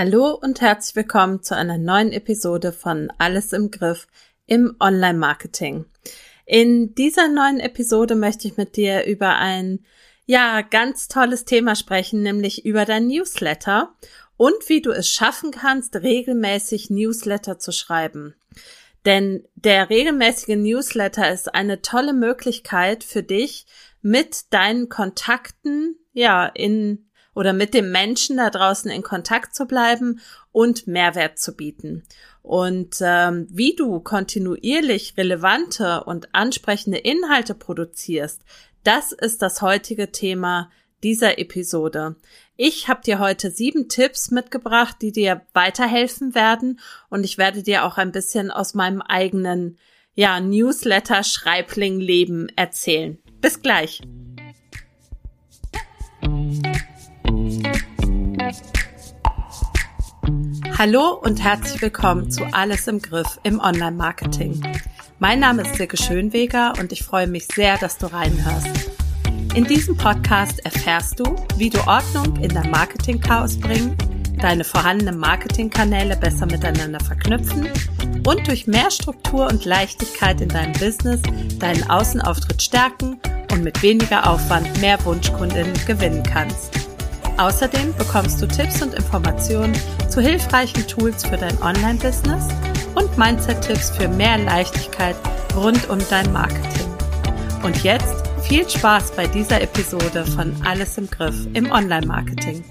Hallo und herzlich willkommen zu einer neuen Episode von Alles im Griff im Online-Marketing. In dieser neuen Episode möchte ich mit dir über ein, ja, ganz tolles Thema sprechen, nämlich über dein Newsletter und wie du es schaffen kannst, regelmäßig Newsletter zu schreiben. Denn der regelmäßige Newsletter ist eine tolle Möglichkeit für dich, mit deinen Kontakten, ja, in oder mit dem Menschen da draußen in Kontakt zu bleiben und Mehrwert zu bieten. Und ähm, wie du kontinuierlich relevante und ansprechende Inhalte produzierst, das ist das heutige Thema dieser Episode. Ich habe dir heute sieben Tipps mitgebracht, die dir weiterhelfen werden und ich werde dir auch ein bisschen aus meinem eigenen ja, Newsletter-Schreibling-Leben erzählen. Bis gleich. Hallo und herzlich willkommen zu Alles im Griff im Online-Marketing. Mein Name ist Silke Schönweger und ich freue mich sehr, dass du reinhörst. In diesem Podcast erfährst du, wie du Ordnung in dein Marketing-Chaos bringen, deine vorhandenen Marketingkanäle besser miteinander verknüpfen und durch mehr Struktur und Leichtigkeit in deinem Business deinen Außenauftritt stärken und mit weniger Aufwand mehr Wunschkundinnen gewinnen kannst. Außerdem bekommst du Tipps und Informationen zu hilfreichen Tools für dein Online-Business und Mindset-Tipps für mehr Leichtigkeit rund um dein Marketing. Und jetzt viel Spaß bei dieser Episode von Alles im Griff im Online-Marketing.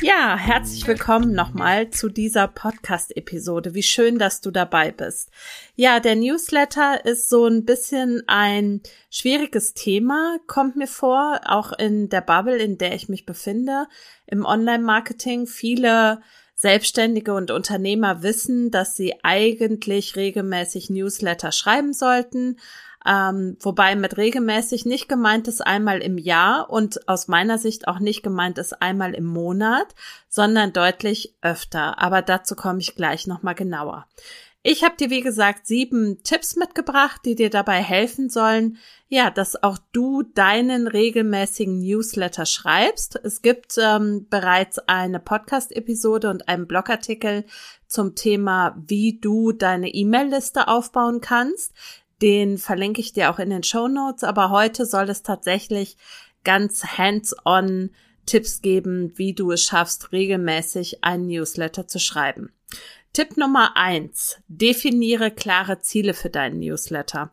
Ja, herzlich willkommen nochmal zu dieser Podcast-Episode. Wie schön, dass du dabei bist. Ja, der Newsletter ist so ein bisschen ein schwieriges Thema, kommt mir vor, auch in der Bubble, in der ich mich befinde, im Online-Marketing. Viele Selbstständige und Unternehmer wissen, dass sie eigentlich regelmäßig Newsletter schreiben sollten, ähm, wobei mit regelmäßig nicht gemeint ist einmal im Jahr und aus meiner Sicht auch nicht gemeint ist einmal im Monat, sondern deutlich öfter. Aber dazu komme ich gleich nochmal genauer. Ich habe dir, wie gesagt, sieben Tipps mitgebracht, die dir dabei helfen sollen, ja, dass auch du deinen regelmäßigen Newsletter schreibst. Es gibt ähm, bereits eine Podcast-Episode und einen Blogartikel zum Thema, wie du deine E-Mail-Liste aufbauen kannst. Den verlinke ich dir auch in den Show Notes, aber heute soll es tatsächlich ganz hands-on Tipps geben, wie du es schaffst, regelmäßig einen Newsletter zu schreiben. Tipp Nummer eins: Definiere klare Ziele für deinen Newsletter.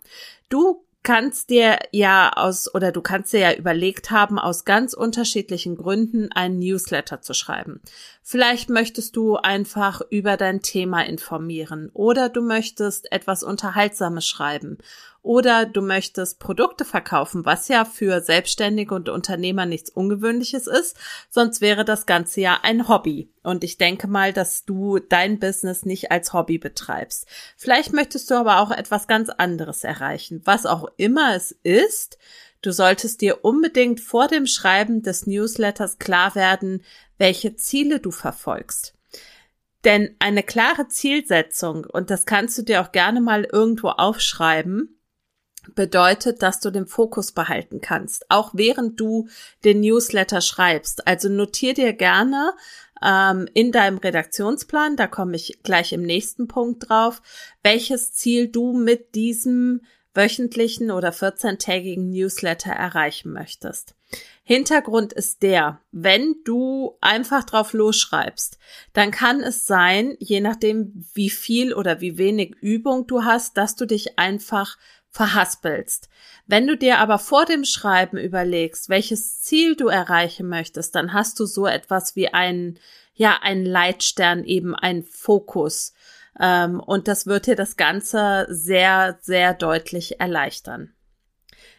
Du kannst dir ja aus oder du kannst dir ja überlegt haben, aus ganz unterschiedlichen Gründen einen Newsletter zu schreiben. Vielleicht möchtest du einfach über dein Thema informieren oder du möchtest etwas Unterhaltsames schreiben oder du möchtest Produkte verkaufen, was ja für Selbstständige und Unternehmer nichts Ungewöhnliches ist, sonst wäre das Ganze ja ein Hobby. Und ich denke mal, dass du dein Business nicht als Hobby betreibst. Vielleicht möchtest du aber auch etwas ganz anderes erreichen, was auch immer es ist. Du solltest dir unbedingt vor dem Schreiben des Newsletters klar werden, welche Ziele du verfolgst. Denn eine klare Zielsetzung, und das kannst du dir auch gerne mal irgendwo aufschreiben, bedeutet, dass du den Fokus behalten kannst, auch während du den Newsletter schreibst. Also notier dir gerne ähm, in deinem Redaktionsplan, da komme ich gleich im nächsten Punkt drauf, welches Ziel du mit diesem wöchentlichen oder 14-tägigen Newsletter erreichen möchtest. Hintergrund ist der, wenn du einfach drauf losschreibst, dann kann es sein, je nachdem wie viel oder wie wenig Übung du hast, dass du dich einfach verhaspelst. Wenn du dir aber vor dem Schreiben überlegst, welches Ziel du erreichen möchtest, dann hast du so etwas wie einen, ja, einen Leitstern, eben einen Fokus. Ähm, und das wird dir das Ganze sehr, sehr deutlich erleichtern.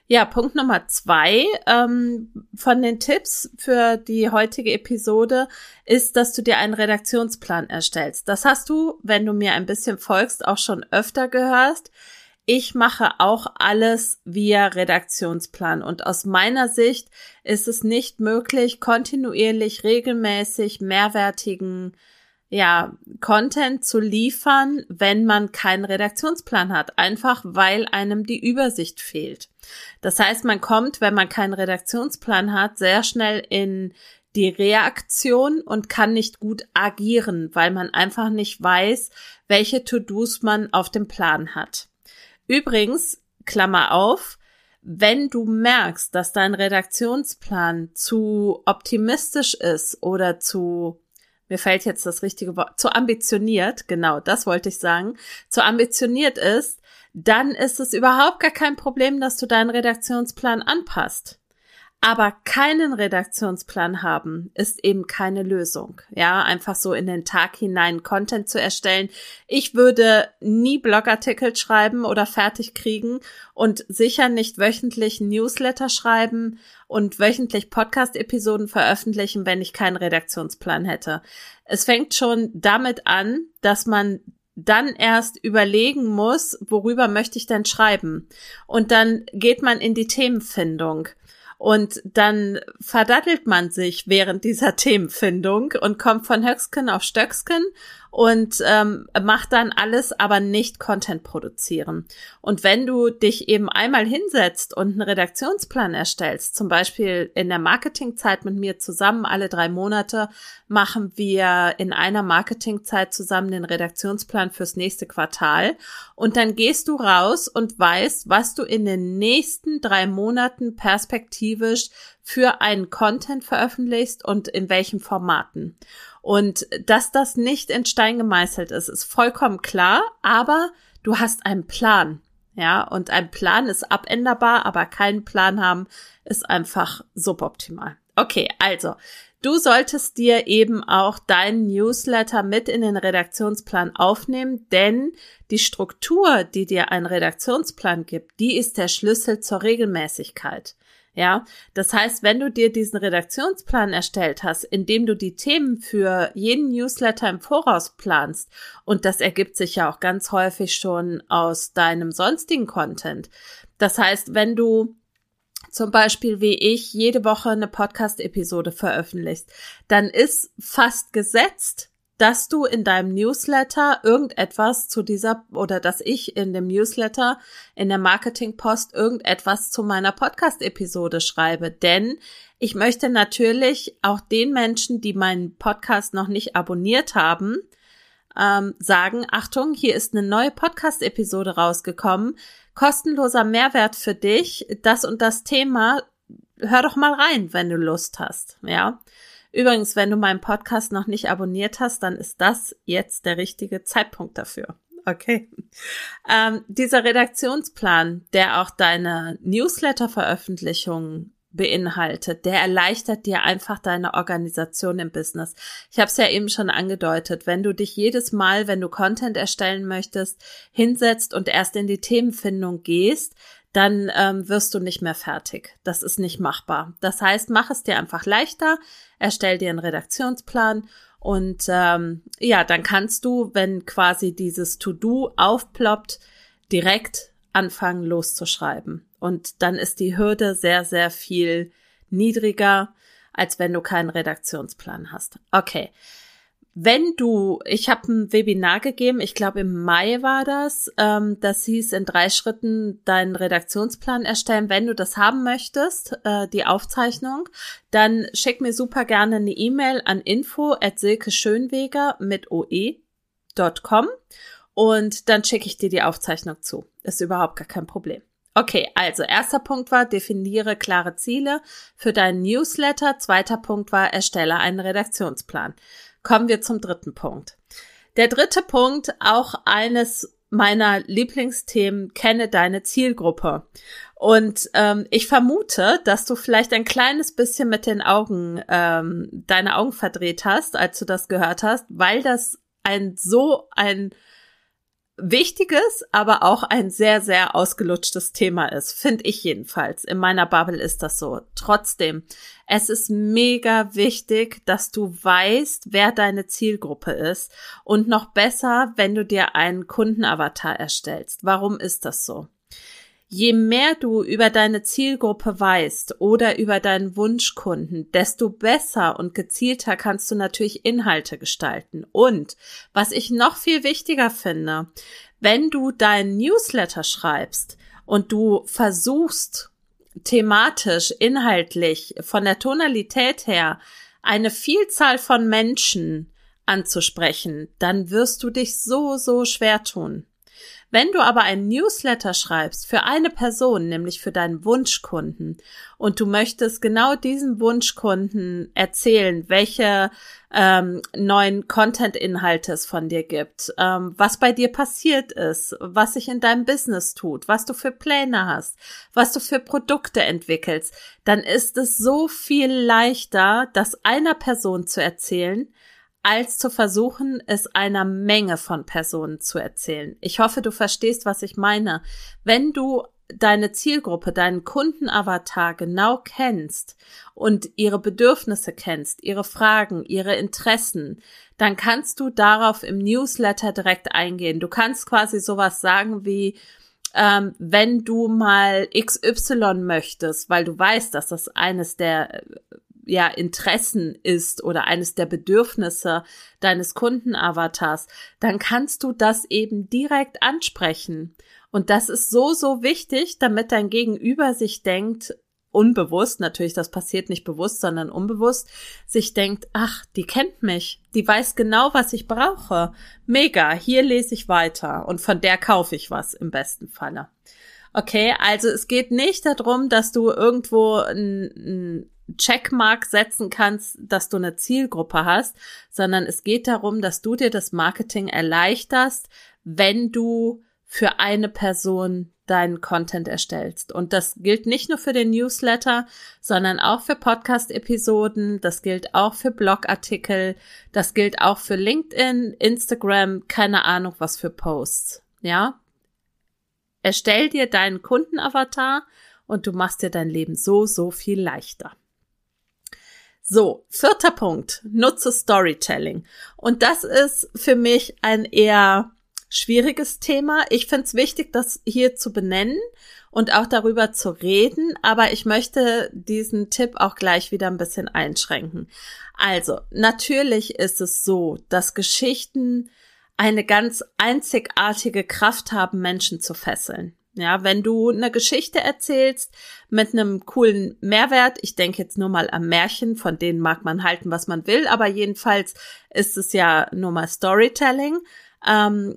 Ja, Punkt Nummer zwei ähm, von den Tipps für die heutige Episode ist, dass du dir einen Redaktionsplan erstellst. Das hast du, wenn du mir ein bisschen folgst, auch schon öfter gehört. Ich mache auch alles via Redaktionsplan und aus meiner Sicht ist es nicht möglich, kontinuierlich, regelmäßig mehrwertigen ja, Content zu liefern, wenn man keinen Redaktionsplan hat, einfach weil einem die Übersicht fehlt. Das heißt, man kommt, wenn man keinen Redaktionsplan hat, sehr schnell in die Reaktion und kann nicht gut agieren, weil man einfach nicht weiß, welche To-Dos man auf dem Plan hat. Übrigens, Klammer auf, wenn du merkst, dass dein Redaktionsplan zu optimistisch ist oder zu mir fällt jetzt das richtige Wort, zu ambitioniert, genau, das wollte ich sagen, zu ambitioniert ist, dann ist es überhaupt gar kein Problem, dass du deinen Redaktionsplan anpasst. Aber keinen Redaktionsplan haben ist eben keine Lösung. Ja, einfach so in den Tag hinein Content zu erstellen. Ich würde nie Blogartikel schreiben oder fertig kriegen und sicher nicht wöchentlich Newsletter schreiben und wöchentlich Podcast-Episoden veröffentlichen, wenn ich keinen Redaktionsplan hätte. Es fängt schon damit an, dass man dann erst überlegen muss, worüber möchte ich denn schreiben? Und dann geht man in die Themenfindung. Und dann verdattelt man sich während dieser Themenfindung und kommt von Höcksken auf Stöcksken und ähm, macht dann alles, aber nicht Content produzieren. Und wenn du dich eben einmal hinsetzt und einen Redaktionsplan erstellst, zum Beispiel in der Marketingzeit mit mir zusammen, alle drei Monate machen wir in einer Marketingzeit zusammen den Redaktionsplan fürs nächste Quartal. Und dann gehst du raus und weißt, was du in den nächsten drei Monaten perspektivisch für einen Content veröffentlichst und in welchen Formaten. Und dass das nicht in Stein gemeißelt ist, ist vollkommen klar, aber du hast einen Plan. Ja, und ein Plan ist abänderbar, aber keinen Plan haben ist einfach suboptimal. Okay, also, du solltest dir eben auch deinen Newsletter mit in den Redaktionsplan aufnehmen, denn die Struktur, die dir ein Redaktionsplan gibt, die ist der Schlüssel zur Regelmäßigkeit. Ja, das heißt, wenn du dir diesen Redaktionsplan erstellt hast, indem du die Themen für jeden Newsletter im Voraus planst, und das ergibt sich ja auch ganz häufig schon aus deinem sonstigen Content. Das heißt, wenn du zum Beispiel wie ich jede Woche eine Podcast-Episode veröffentlichst, dann ist fast gesetzt, dass du in deinem Newsletter irgendetwas zu dieser oder dass ich in dem Newsletter in der Marketingpost irgendetwas zu meiner Podcast-Episode schreibe. Denn ich möchte natürlich auch den Menschen, die meinen Podcast noch nicht abonniert haben, ähm, sagen, Achtung, hier ist eine neue Podcast-Episode rausgekommen. Kostenloser Mehrwert für dich. Das und das Thema. Hör doch mal rein, wenn du Lust hast. Ja. Übrigens, wenn du meinen Podcast noch nicht abonniert hast, dann ist das jetzt der richtige Zeitpunkt dafür. Okay. Ähm, dieser Redaktionsplan, der auch deine Newsletter-Veröffentlichungen beinhaltet, der erleichtert dir einfach deine Organisation im Business. Ich habe es ja eben schon angedeutet, wenn du dich jedes Mal, wenn du Content erstellen möchtest, hinsetzt und erst in die Themenfindung gehst, dann ähm, wirst du nicht mehr fertig. Das ist nicht machbar. Das heißt, mach es dir einfach leichter, erstell dir einen Redaktionsplan und ähm, ja, dann kannst du, wenn quasi dieses To-Do aufploppt, direkt anfangen loszuschreiben. Und dann ist die Hürde sehr, sehr viel niedriger, als wenn du keinen Redaktionsplan hast. Okay. Wenn du, ich habe ein Webinar gegeben, ich glaube im Mai war das, ähm, das hieß in drei Schritten deinen Redaktionsplan erstellen. Wenn du das haben möchtest, äh, die Aufzeichnung, dann schick mir super gerne eine E-Mail an info at silkeschönweger mit oe.com und dann schicke ich dir die Aufzeichnung zu. Ist überhaupt gar kein Problem. Okay, also erster Punkt war, definiere klare Ziele für deinen Newsletter. Zweiter Punkt war, erstelle einen Redaktionsplan. Kommen wir zum dritten Punkt. Der dritte Punkt, auch eines meiner Lieblingsthemen, kenne deine Zielgruppe. Und ähm, ich vermute, dass du vielleicht ein kleines bisschen mit den Augen ähm, deine Augen verdreht hast, als du das gehört hast, weil das ein so ein wichtiges, aber auch ein sehr, sehr ausgelutschtes Thema ist, finde ich jedenfalls. In meiner Bubble ist das so. Trotzdem, es ist mega wichtig, dass du weißt, wer deine Zielgruppe ist und noch besser, wenn du dir einen Kundenavatar erstellst. Warum ist das so? Je mehr du über deine Zielgruppe weißt oder über deinen Wunschkunden, desto besser und gezielter kannst du natürlich Inhalte gestalten. Und was ich noch viel wichtiger finde, wenn du deinen Newsletter schreibst und du versuchst thematisch, inhaltlich, von der Tonalität her, eine Vielzahl von Menschen anzusprechen, dann wirst du dich so, so schwer tun. Wenn du aber ein Newsletter schreibst für eine Person, nämlich für deinen Wunschkunden, und du möchtest genau diesem Wunschkunden erzählen, welche ähm, neuen Content-Inhalte es von dir gibt, ähm, was bei dir passiert ist, was sich in deinem Business tut, was du für Pläne hast, was du für Produkte entwickelst, dann ist es so viel leichter, das einer Person zu erzählen, als zu versuchen, es einer Menge von Personen zu erzählen. Ich hoffe, du verstehst, was ich meine. Wenn du deine Zielgruppe, deinen Kundenavatar genau kennst und ihre Bedürfnisse kennst, ihre Fragen, ihre Interessen, dann kannst du darauf im Newsletter direkt eingehen. Du kannst quasi sowas sagen wie, ähm, wenn du mal XY möchtest, weil du weißt, dass das eines der ja Interessen ist oder eines der Bedürfnisse deines Kundenavatars, dann kannst du das eben direkt ansprechen. Und das ist so, so wichtig, damit dein Gegenüber sich denkt, unbewusst, natürlich, das passiert nicht bewusst, sondern unbewusst, sich denkt, ach, die kennt mich, die weiß genau, was ich brauche. Mega, hier lese ich weiter und von der kaufe ich was im besten Falle. Okay, also es geht nicht darum, dass du irgendwo ein, Checkmark setzen kannst, dass du eine Zielgruppe hast, sondern es geht darum, dass du dir das Marketing erleichterst, wenn du für eine Person deinen Content erstellst. Und das gilt nicht nur für den Newsletter, sondern auch für Podcast-Episoden, das gilt auch für Blogartikel, das gilt auch für LinkedIn, Instagram, keine Ahnung was für Posts. Ja? Erstell dir deinen Kundenavatar und du machst dir dein Leben so, so viel leichter. So, vierter Punkt, nutze Storytelling. Und das ist für mich ein eher schwieriges Thema. Ich finde es wichtig, das hier zu benennen und auch darüber zu reden, aber ich möchte diesen Tipp auch gleich wieder ein bisschen einschränken. Also, natürlich ist es so, dass Geschichten eine ganz einzigartige Kraft haben, Menschen zu fesseln. Ja, wenn du eine Geschichte erzählst mit einem coolen Mehrwert, ich denke jetzt nur mal am Märchen, von denen mag man halten, was man will, aber jedenfalls ist es ja nur mal Storytelling, ähm,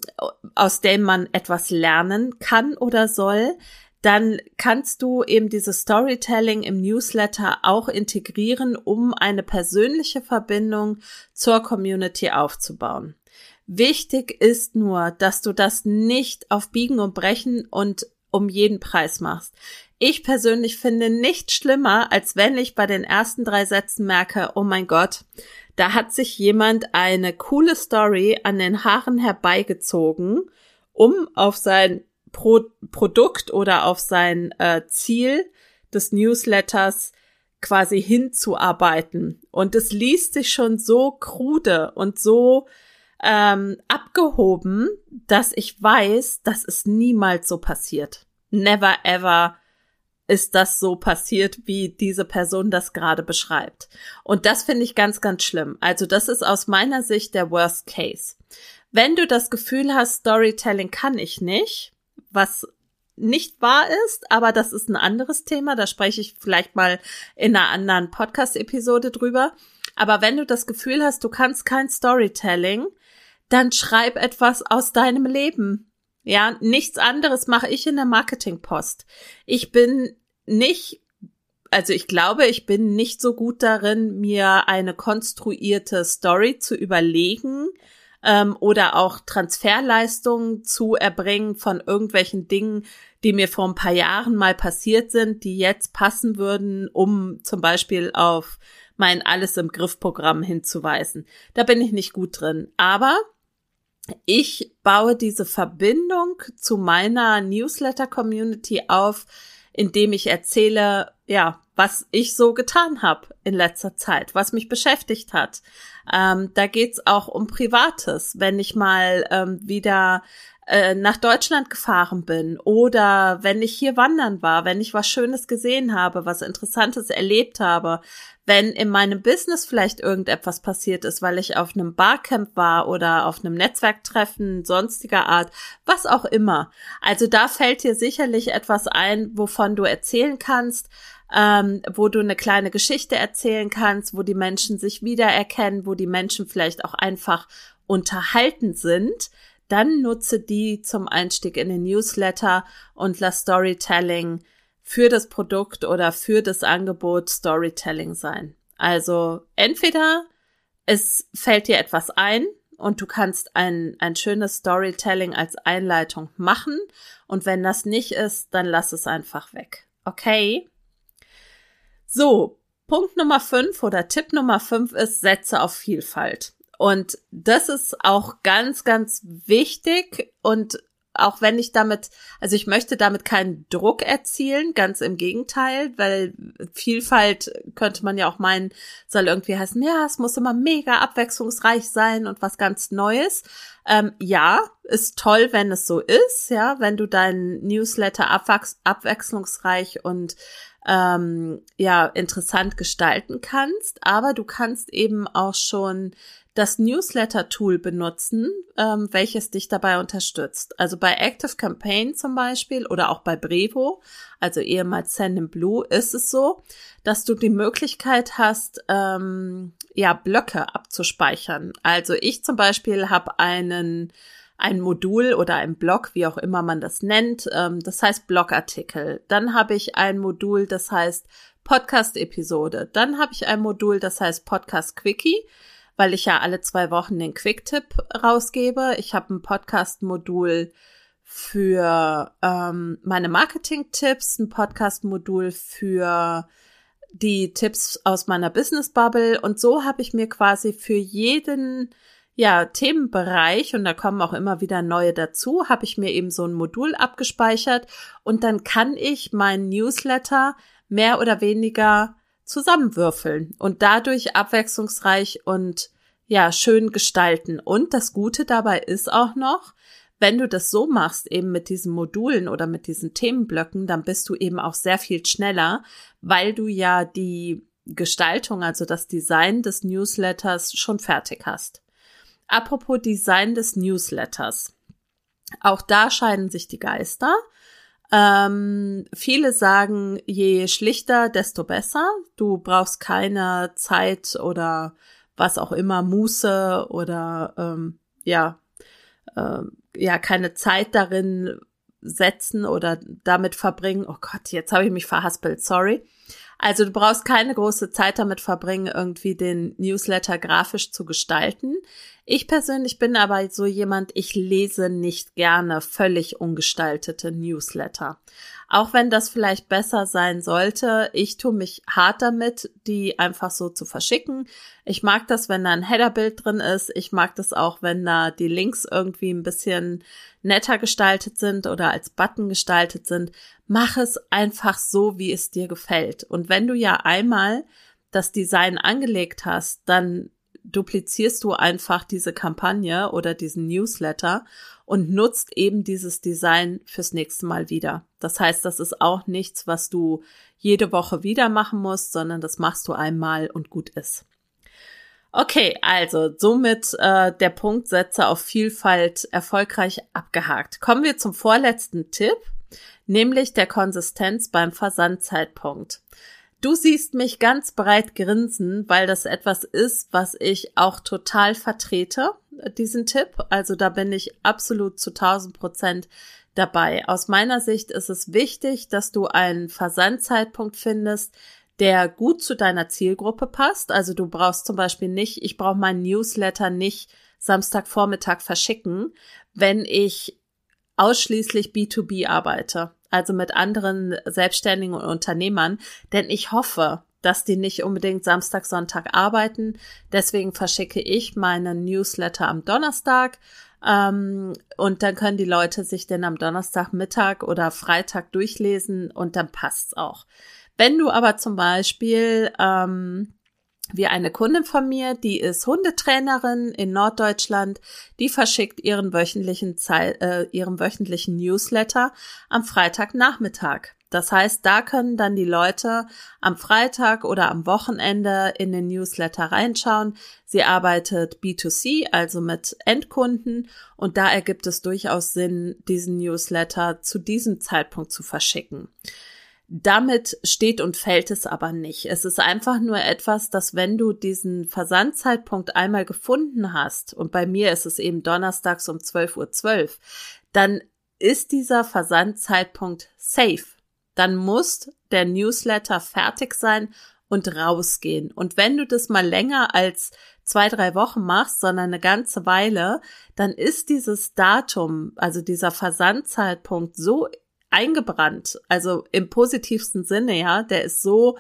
aus dem man etwas lernen kann oder soll, dann kannst du eben dieses Storytelling im Newsletter auch integrieren, um eine persönliche Verbindung zur Community aufzubauen. Wichtig ist nur, dass du das nicht auf Biegen und Brechen und um jeden Preis machst. Ich persönlich finde nichts schlimmer, als wenn ich bei den ersten drei Sätzen merke, oh mein Gott, da hat sich jemand eine coole Story an den Haaren herbeigezogen, um auf sein Pro Produkt oder auf sein äh, Ziel des Newsletters quasi hinzuarbeiten. Und es liest sich schon so krude und so ähm, abgehoben, dass ich weiß, dass es niemals so passiert. Never ever ist das so passiert, wie diese Person das gerade beschreibt. Und das finde ich ganz, ganz schlimm. Also das ist aus meiner Sicht der Worst Case. Wenn du das Gefühl hast, Storytelling kann ich nicht, was nicht wahr ist, aber das ist ein anderes Thema, da spreche ich vielleicht mal in einer anderen Podcast-Episode drüber. Aber wenn du das Gefühl hast, du kannst kein Storytelling, dann schreib etwas aus deinem Leben. Ja, nichts anderes mache ich in der Marketingpost. Ich bin nicht, also ich glaube, ich bin nicht so gut darin, mir eine konstruierte Story zu überlegen ähm, oder auch Transferleistungen zu erbringen von irgendwelchen Dingen, die mir vor ein paar Jahren mal passiert sind, die jetzt passen würden, um zum Beispiel auf mein Alles im Griff Programm hinzuweisen. Da bin ich nicht gut drin. Aber ich baue diese Verbindung zu meiner Newsletter-Community auf, indem ich erzähle, ja, was ich so getan habe in letzter Zeit, was mich beschäftigt hat. Ähm, da geht's auch um Privates. Wenn ich mal ähm, wieder äh, nach Deutschland gefahren bin oder wenn ich hier wandern war, wenn ich was Schönes gesehen habe, was Interessantes erlebt habe, wenn in meinem Business vielleicht irgendetwas passiert ist, weil ich auf einem Barcamp war oder auf einem Netzwerktreffen sonstiger Art, was auch immer. Also da fällt dir sicherlich etwas ein, wovon du erzählen kannst, ähm, wo du eine kleine Geschichte erzählen kannst, wo die Menschen sich wiedererkennen, wo die Menschen vielleicht auch einfach unterhalten sind dann nutze die zum Einstieg in den Newsletter und lass Storytelling für das Produkt oder für das Angebot Storytelling sein. Also entweder es fällt dir etwas ein und du kannst ein, ein schönes Storytelling als Einleitung machen und wenn das nicht ist, dann lass es einfach weg. Okay? So, Punkt Nummer fünf oder Tipp Nummer fünf ist, setze auf Vielfalt. Und das ist auch ganz, ganz wichtig und auch wenn ich damit, also ich möchte damit keinen Druck erzielen, ganz im Gegenteil, weil Vielfalt könnte man ja auch meinen, soll irgendwie heißen, ja, es muss immer mega abwechslungsreich sein und was ganz Neues. Ähm, ja, ist toll, wenn es so ist, ja, wenn du deinen Newsletter abwechslungsreich und ähm, ja interessant gestalten kannst, aber du kannst eben auch schon das Newsletter-Tool benutzen, ähm, welches dich dabei unterstützt. Also bei Active Campaign zum Beispiel oder auch bei Brevo, also ehemals Sendinblue, ist es so, dass du die Möglichkeit hast, ähm, ja, Blöcke abzuspeichern. Also ich zum Beispiel habe einen ein Modul oder ein Blog, wie auch immer man das nennt, ähm, das heißt Blogartikel. Dann habe ich ein Modul, das heißt Podcast-Episode. Dann habe ich ein Modul, das heißt Podcast Quickie weil ich ja alle zwei Wochen den Quick-Tipp rausgebe. Ich habe ein Podcast-Modul für ähm, meine Marketing-Tipps, ein Podcast-Modul für die Tipps aus meiner Business-Bubble und so habe ich mir quasi für jeden ja, Themenbereich und da kommen auch immer wieder neue dazu, habe ich mir eben so ein Modul abgespeichert und dann kann ich meinen Newsletter mehr oder weniger zusammenwürfeln und dadurch abwechslungsreich und ja, schön gestalten. Und das Gute dabei ist auch noch, wenn du das so machst, eben mit diesen Modulen oder mit diesen Themenblöcken, dann bist du eben auch sehr viel schneller, weil du ja die Gestaltung, also das Design des Newsletters schon fertig hast. Apropos Design des Newsletters. Auch da scheiden sich die Geister. Ähm, viele sagen, je schlichter, desto besser. Du brauchst keine Zeit oder was auch immer, Muße oder ähm, ja, äh, ja, keine Zeit darin setzen oder damit verbringen. Oh Gott, jetzt habe ich mich verhaspelt, sorry. Also du brauchst keine große Zeit damit verbringen, irgendwie den Newsletter grafisch zu gestalten. Ich persönlich bin aber so jemand, ich lese nicht gerne völlig ungestaltete Newsletter. Auch wenn das vielleicht besser sein sollte, ich tue mich hart damit, die einfach so zu verschicken. Ich mag das, wenn da ein Headerbild drin ist. Ich mag das auch, wenn da die Links irgendwie ein bisschen netter gestaltet sind oder als Button gestaltet sind. Mach es einfach so, wie es dir gefällt. Und wenn du ja einmal das Design angelegt hast, dann duplizierst du einfach diese Kampagne oder diesen Newsletter und nutzt eben dieses Design fürs nächste Mal wieder. Das heißt, das ist auch nichts, was du jede Woche wieder machen musst, sondern das machst du einmal und gut ist. Okay, also somit äh, der Punkt Setze auf Vielfalt erfolgreich abgehakt. Kommen wir zum vorletzten Tipp, nämlich der Konsistenz beim Versandzeitpunkt. Du siehst mich ganz breit grinsen, weil das etwas ist, was ich auch total vertrete, diesen Tipp. Also da bin ich absolut zu 1000 Prozent dabei. Aus meiner Sicht ist es wichtig, dass du einen Versandzeitpunkt findest, der gut zu deiner Zielgruppe passt. Also du brauchst zum Beispiel nicht, ich brauche meinen Newsletter nicht Samstagvormittag verschicken, wenn ich ausschließlich B2B arbeite also mit anderen Selbstständigen und Unternehmern, denn ich hoffe, dass die nicht unbedingt Samstag, Sonntag arbeiten. Deswegen verschicke ich meinen Newsletter am Donnerstag. Ähm, und dann können die Leute sich den am Donnerstagmittag oder Freitag durchlesen und dann passt's auch. Wenn du aber zum Beispiel ähm, wie eine Kundin von mir, die ist Hundetrainerin in Norddeutschland, die verschickt ihren wöchentlichen, Zeit, äh, ihren wöchentlichen Newsletter am Freitagnachmittag. Das heißt, da können dann die Leute am Freitag oder am Wochenende in den Newsletter reinschauen. Sie arbeitet B2C, also mit Endkunden, und da ergibt es durchaus Sinn, diesen Newsletter zu diesem Zeitpunkt zu verschicken. Damit steht und fällt es aber nicht. Es ist einfach nur etwas, dass wenn du diesen Versandzeitpunkt einmal gefunden hast, und bei mir ist es eben donnerstags um 12.12 Uhr, 12, dann ist dieser Versandzeitpunkt safe. Dann muss der Newsletter fertig sein und rausgehen. Und wenn du das mal länger als zwei, drei Wochen machst, sondern eine ganze Weile, dann ist dieses Datum, also dieser Versandzeitpunkt so eingebrannt, also im positivsten Sinne, ja, der ist so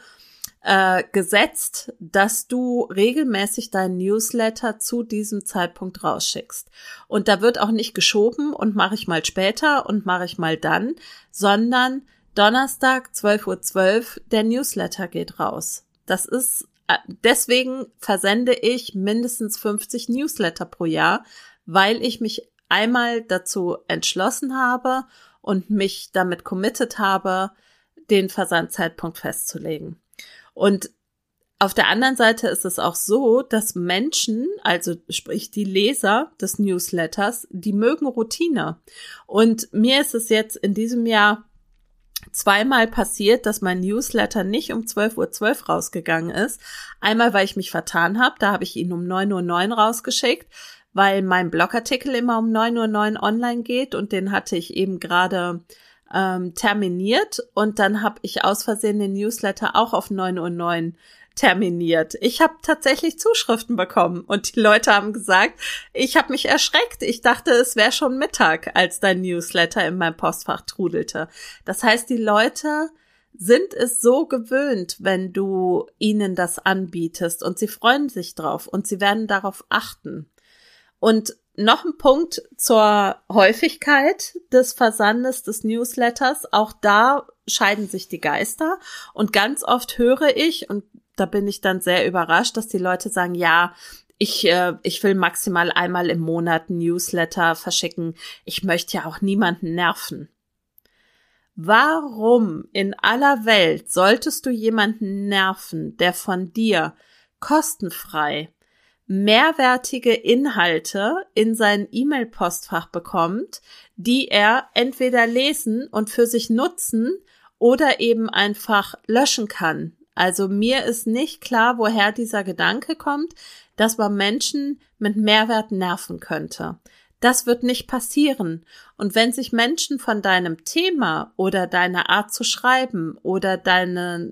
äh, gesetzt, dass du regelmäßig deinen Newsletter zu diesem Zeitpunkt rausschickst. Und da wird auch nicht geschoben und mache ich mal später und mache ich mal dann, sondern Donnerstag 12.12 Uhr, 12, der Newsletter geht raus. Das ist, äh, deswegen versende ich mindestens 50 Newsletter pro Jahr, weil ich mich einmal dazu entschlossen habe und mich damit committed habe, den Versandzeitpunkt festzulegen. Und auf der anderen Seite ist es auch so, dass Menschen, also sprich die Leser des Newsletters, die mögen Routine. Und mir ist es jetzt in diesem Jahr zweimal passiert, dass mein Newsletter nicht um 12.12 Uhr 12 rausgegangen ist. Einmal, weil ich mich vertan habe, da habe ich ihn um 9.09 Uhr rausgeschickt weil mein Blogartikel immer um 9.09 Uhr online geht und den hatte ich eben gerade ähm, terminiert und dann habe ich aus Versehen den Newsletter auch auf 9.09 Uhr terminiert. Ich habe tatsächlich Zuschriften bekommen und die Leute haben gesagt, ich habe mich erschreckt. Ich dachte, es wäre schon Mittag, als dein Newsletter in mein Postfach trudelte. Das heißt, die Leute sind es so gewöhnt, wenn du ihnen das anbietest und sie freuen sich drauf und sie werden darauf achten. Und noch ein Punkt zur Häufigkeit des Versandes des Newsletters. Auch da scheiden sich die Geister. Und ganz oft höre ich, und da bin ich dann sehr überrascht, dass die Leute sagen, ja, ich, äh, ich will maximal einmal im Monat Newsletter verschicken. Ich möchte ja auch niemanden nerven. Warum in aller Welt solltest du jemanden nerven, der von dir kostenfrei mehrwertige Inhalte in sein E-Mail-Postfach bekommt, die er entweder lesen und für sich nutzen oder eben einfach löschen kann. Also mir ist nicht klar, woher dieser Gedanke kommt, dass man Menschen mit Mehrwert nerven könnte. Das wird nicht passieren. Und wenn sich Menschen von deinem Thema oder deiner Art zu schreiben oder deine,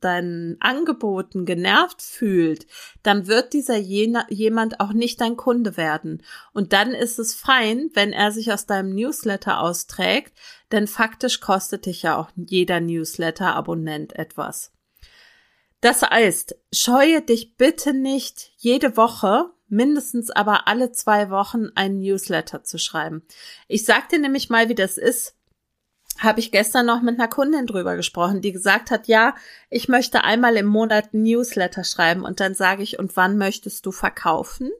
deinen Angeboten genervt fühlt, dann wird dieser jemand auch nicht dein Kunde werden. Und dann ist es fein, wenn er sich aus deinem Newsletter austrägt, denn faktisch kostet dich ja auch jeder Newsletter-Abonnent etwas. Das heißt, scheue dich bitte nicht jede Woche, mindestens aber alle zwei Wochen einen Newsletter zu schreiben. Ich sag dir nämlich mal, wie das ist habe ich gestern noch mit einer Kundin drüber gesprochen, die gesagt hat, ja, ich möchte einmal im Monat Newsletter schreiben und dann sage ich, und wann möchtest du verkaufen?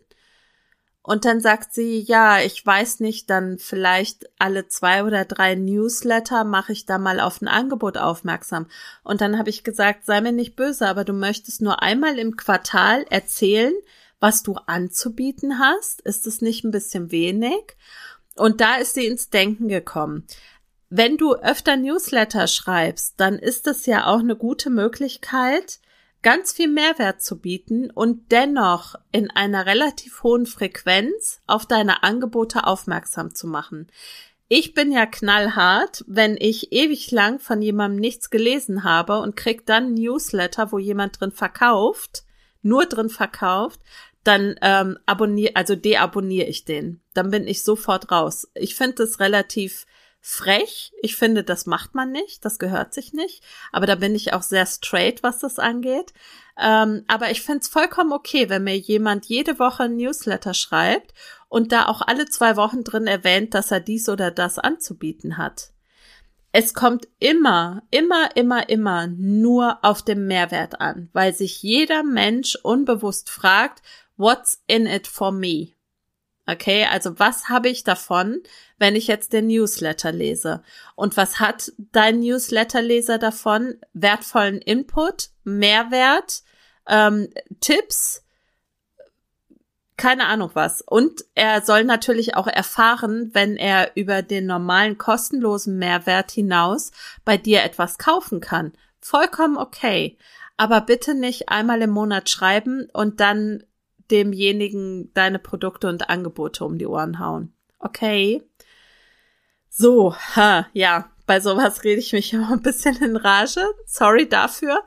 Und dann sagt sie, ja, ich weiß nicht, dann vielleicht alle zwei oder drei Newsletter mache ich da mal auf ein Angebot aufmerksam. Und dann habe ich gesagt, sei mir nicht böse, aber du möchtest nur einmal im Quartal erzählen, was du anzubieten hast. Ist es nicht ein bisschen wenig? Und da ist sie ins Denken gekommen wenn du öfter Newsletter schreibst, dann ist es ja auch eine gute Möglichkeit, ganz viel Mehrwert zu bieten und dennoch in einer relativ hohen Frequenz auf deine Angebote aufmerksam zu machen. Ich bin ja knallhart, wenn ich ewig lang von jemandem nichts gelesen habe und krieg dann Newsletter, wo jemand drin verkauft, nur drin verkauft, dann ähm, abonniere, also deabonniere ich den. Dann bin ich sofort raus. Ich finde es relativ frech. Ich finde, das macht man nicht, das gehört sich nicht. Aber da bin ich auch sehr straight, was das angeht. Ähm, aber ich finde es vollkommen okay, wenn mir jemand jede Woche ein Newsletter schreibt und da auch alle zwei Wochen drin erwähnt, dass er dies oder das anzubieten hat. es kommt immer, immer, immer, immer nur auf den Mehrwert an, weil sich jeder Mensch unbewusst fragt, what's in it for me? Okay, also was habe ich davon, wenn ich jetzt den Newsletter lese? Und was hat dein Newsletterleser davon? Wertvollen Input, Mehrwert, ähm, Tipps, keine Ahnung was. Und er soll natürlich auch erfahren, wenn er über den normalen kostenlosen Mehrwert hinaus bei dir etwas kaufen kann. Vollkommen okay. Aber bitte nicht einmal im Monat schreiben und dann demjenigen deine Produkte und Angebote um die Ohren hauen. Okay. So, ha, ja, bei sowas rede ich mich immer ein bisschen in Rage. Sorry dafür.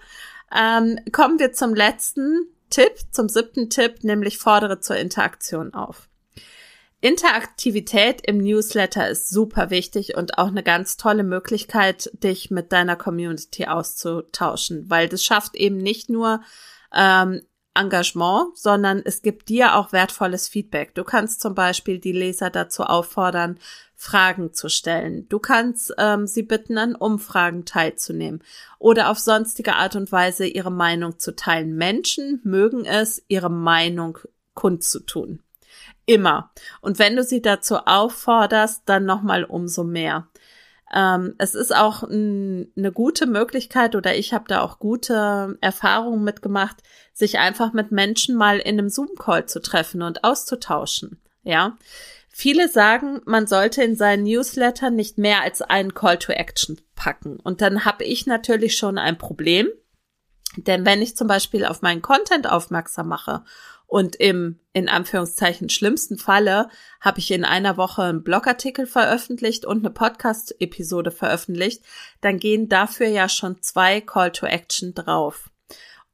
Ähm, kommen wir zum letzten Tipp, zum siebten Tipp, nämlich fordere zur Interaktion auf. Interaktivität im Newsletter ist super wichtig und auch eine ganz tolle Möglichkeit, dich mit deiner Community auszutauschen, weil das schafft eben nicht nur ähm, Engagement, sondern es gibt dir auch wertvolles Feedback. Du kannst zum Beispiel die Leser dazu auffordern, Fragen zu stellen. Du kannst ähm, sie bitten, an Umfragen teilzunehmen oder auf sonstige Art und Weise ihre Meinung zu teilen. Menschen mögen es, ihre Meinung kundzutun. Immer. Und wenn du sie dazu aufforderst, dann nochmal umso mehr. Ähm, es ist auch eine gute Möglichkeit oder ich habe da auch gute Erfahrungen mitgemacht, sich einfach mit Menschen mal in einem Zoom-Call zu treffen und auszutauschen. Ja. Viele sagen, man sollte in seinen Newsletter nicht mehr als einen Call to Action packen. Und dann habe ich natürlich schon ein Problem. Denn wenn ich zum Beispiel auf meinen Content aufmerksam mache und im, in Anführungszeichen, schlimmsten Falle habe ich in einer Woche einen Blogartikel veröffentlicht und eine Podcast-Episode veröffentlicht, dann gehen dafür ja schon zwei Call to Action drauf.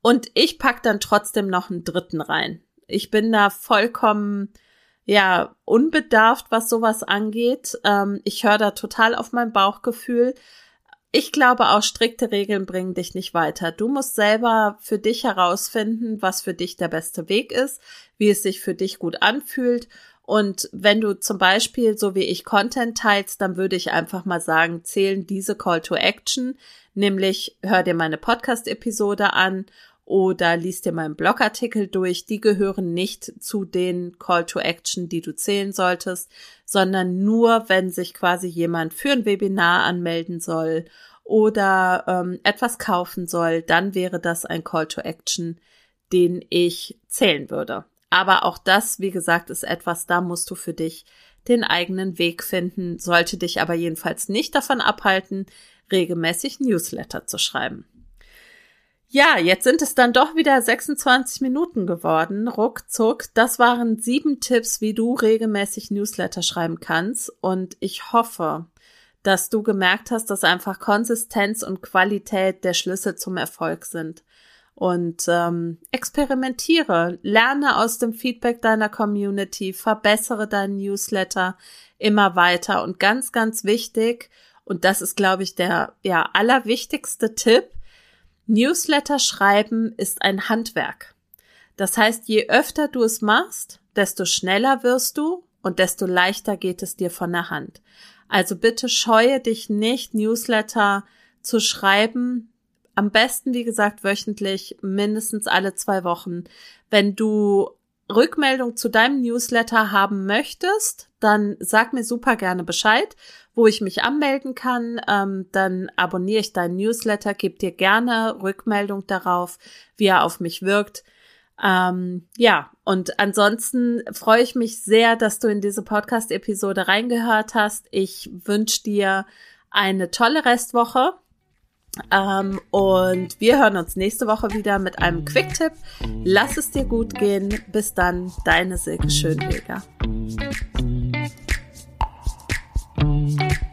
Und ich pack dann trotzdem noch einen dritten rein. Ich bin da vollkommen, ja, unbedarft, was sowas angeht. Ähm, ich höre da total auf mein Bauchgefühl ich glaube auch strikte Regeln bringen dich nicht weiter. Du musst selber für dich herausfinden, was für dich der beste Weg ist, wie es sich für dich gut anfühlt. Und wenn du zum Beispiel, so wie ich, Content teilst, dann würde ich einfach mal sagen, zählen diese Call to Action, nämlich hör dir meine Podcast-Episode an oder liest dir meinen Blogartikel durch. Die gehören nicht zu den Call to Action, die du zählen solltest, sondern nur, wenn sich quasi jemand für ein Webinar anmelden soll oder ähm, etwas kaufen soll, dann wäre das ein Call to Action, den ich zählen würde. Aber auch das, wie gesagt, ist etwas, da musst du für dich den eigenen Weg finden, sollte dich aber jedenfalls nicht davon abhalten, regelmäßig Newsletter zu schreiben. Ja, jetzt sind es dann doch wieder 26 Minuten geworden, ruckzuck. Das waren sieben Tipps, wie du regelmäßig Newsletter schreiben kannst. Und ich hoffe, dass du gemerkt hast, dass einfach Konsistenz und Qualität der Schlüssel zum Erfolg sind. Und ähm, experimentiere, lerne aus dem Feedback deiner Community, verbessere deinen Newsletter immer weiter. Und ganz, ganz wichtig, und das ist, glaube ich, der ja allerwichtigste Tipp, Newsletter schreiben ist ein Handwerk. Das heißt, je öfter du es machst, desto schneller wirst du und desto leichter geht es dir von der Hand. Also bitte scheue dich nicht, Newsletter zu schreiben. Am besten, wie gesagt, wöchentlich, mindestens alle zwei Wochen. Wenn du Rückmeldung zu deinem Newsletter haben möchtest, dann sag mir super gerne Bescheid, wo ich mich anmelden kann. Ähm, dann abonniere ich deinen Newsletter, gebe dir gerne Rückmeldung darauf, wie er auf mich wirkt. Ähm, ja, und ansonsten freue ich mich sehr, dass du in diese Podcast-Episode reingehört hast. Ich wünsche dir eine tolle Restwoche. Ähm, und wir hören uns nächste Woche wieder mit einem Quick-Tipp. Lass es dir gut gehen. Bis dann, deine Silke Schönweger. Bye.